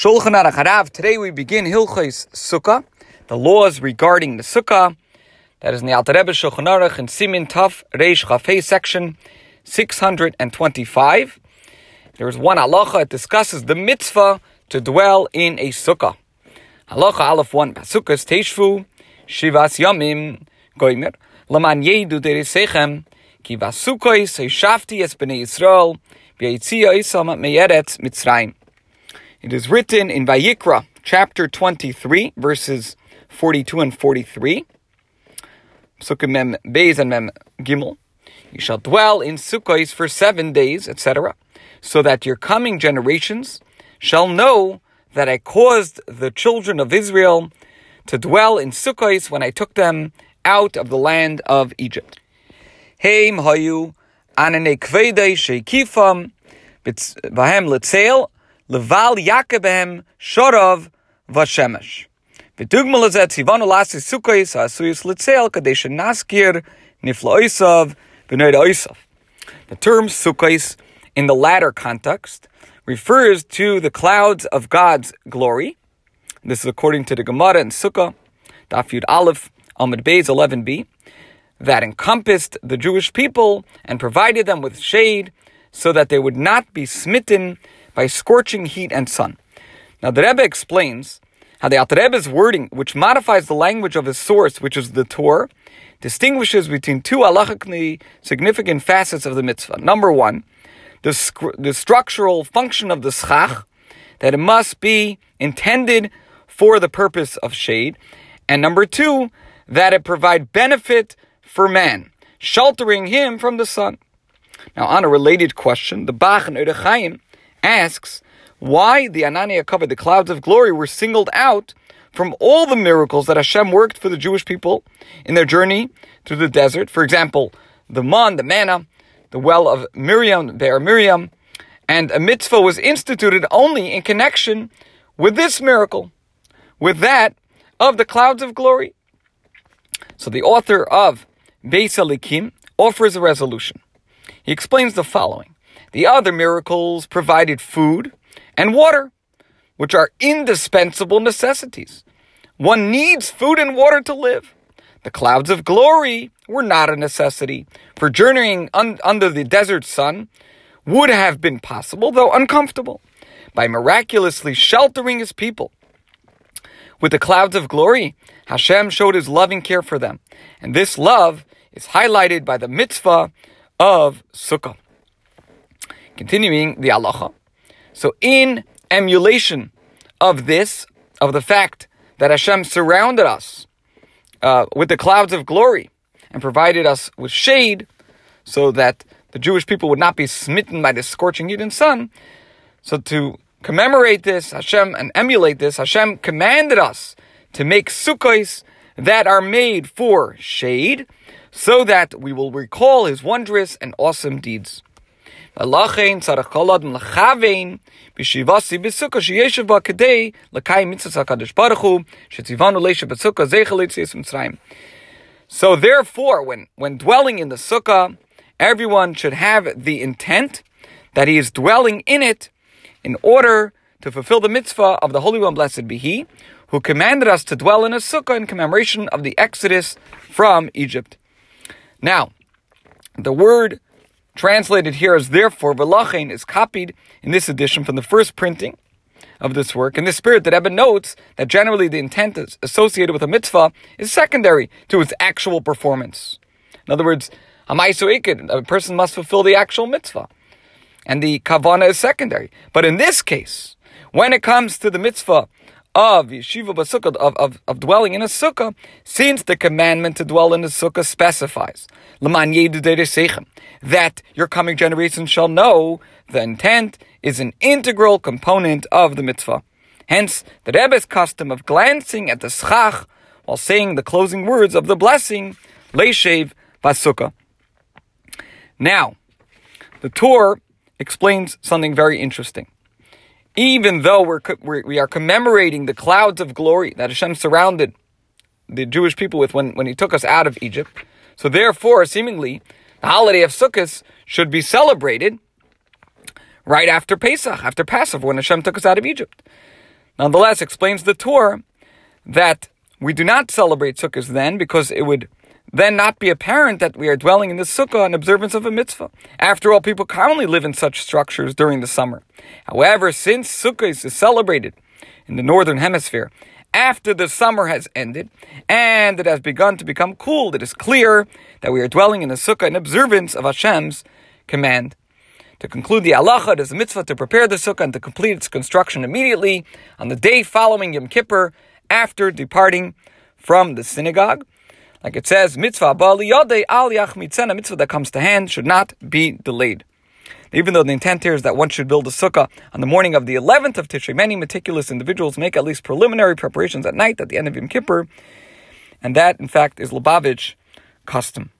Shulchan Aruch Harav. Today we begin Hilchos Sukkah, the laws regarding the Sukkah. That is in the Alter Rebbe Shulchan Aruch in Siman Taf Reish Chafei section 625. There is one halacha. It discusses the mitzvah to dwell in a sukkah. Halacha Aleph 1. Basukas Teishvu Shivas Yamim Goimer Laman Yedu Derisechem Ki Vasukos Shafti Es Bnei Yisrael B'Yitzia Isam Meyeret Mitzrayim. It is written in Vayikra, chapter 23, verses 42 and 43. Sukkah Mem Beis and Mem Gimel. You shall dwell in Sukkos for seven days, etc., so that your coming generations shall know that I caused the children of Israel to dwell in Sukkos when I took them out of the land of Egypt. Heim hayu anane kvedei sheikifam vahem letzel Leval Yaakobem Shorov Vashemesh. V'dugmal is Sivanu Lasi Sukkos Asuyus Litzel Kadesh Naskir Nifloisov Oisav V'noid The term Sukkos in the latter context refers to the clouds of God's glory. This is according to the Gemara and Sukkah, Daf Yud Aleph, amud beis 11b, that encompassed the Jewish people and provided them with shade so that they would not be smitten by scorching heat and sun. Now the Rebbe explains how the Alter Rebbe's wording, which modifies the language of his source, which is the Torah, distinguishes between two halachically significant facets of the mitzvah. Number one, the, the structural function of the schach, that it must be intended for the purpose of shade. And number two, that it provide benefit for man, sheltering him from the sun. Now, on a related question, the Bach and Chaim asks why the ananei hakavod the clouds of glory were singled out from all the miracles that Hashem worked for the Jewish people in their journey through the desert. For example, the man, the manna, the well of Miriam, Be'er Miriam, and a mitzvah was instituted only in connection with this miracle, with that of the clouds of glory. So the author of Beis Elokim offers a resolution. He explains the following. The other miracles provided food and water, which are indispensable necessities. One needs food and water to live. The clouds of glory were not a necessity, for journeying un- under the desert sun would have been possible, though uncomfortable, by miraculously sheltering his people. With the clouds of glory, Hashem showed his loving care for them, and this love is highlighted by the mitzvah of Sukkah. Continuing the halacha. So, in emulation of this, of the fact that Hashem surrounded us uh, with the clouds of glory and provided us with shade so that the Jewish people would not be smitten by the scorching and sun. So to commemorate this, Hashem, and emulate this, Hashem commanded us to make sukkahs that are made for shade so that we will recall his wondrous and awesome deeds. ולכן צריך כל אדם לכוון בישיבסי בסוכה שישב בה כדי לקיים מצוות הקדוש ברוך הוא, שציוונו לשב בסוכה זכר ליציאת מצרים. So therefore, when, when dwelling in the sukkah, everyone should have the intent that he is dwelling in it in order to fulfill the mitzvah of the Holy One, blessed be He, who commanded us to dwell in a sukkah in commemoration of the exodus from Egypt. Now, the word translated here as therefore, Velachain is copied in this edition from the first printing of this work. In this spirit, that Eben notes that generally the intent associated with a mitzvah is secondary to its actual performance. In other words, a person must fulfill the actual mitzvah. And the kavana is secondary. But in this case, when it comes to the mitzvah of yeshiva basukah, of, of, of dwelling in a sukkah, since the commandment to dwell in a sukkah specifies that your coming generation shall know the intent is an integral component of the mitzvah. Hence, the Rebbe's custom of glancing at the schach while saying the closing words of the blessing, Leishev Basukah. Now, the Tur explains something very interesting even though we're, we are commemorating the clouds of glory that Hashem surrounded the Jewish people with when, when He took us out of Egypt. So therefore, seemingly, the holiday of Sukkot should be celebrated right after Pesach, after Passover, when Hashem took us out of Egypt. Nonetheless, explains the Tur that we do not celebrate Sukkot then because it would then not be apparent that we are dwelling in the sukkah in observance of a mitzvah. After all, people commonly live in such structures during the summer. However, since Sukkot is celebrated in the northern hemisphere after the summer has ended and it has begun to become cool, it is clear that we are dwelling in a sukkah in observance of Hashem's command. To conclude the halacha, it is a mitzvah to prepare the sukkah and to complete its construction immediately on the day following Yom Kippur after departing from the synagogue. Like it says, mitzvah bali yodei al mitzvah that comes to hand should not be delayed. Even though the intent here is that one should build a sukkah on the morning of the 11th of Tishrei, many meticulous individuals make at least preliminary preparations at night at the end of Yom Kippur, and that, in fact, is Lubavitch custom.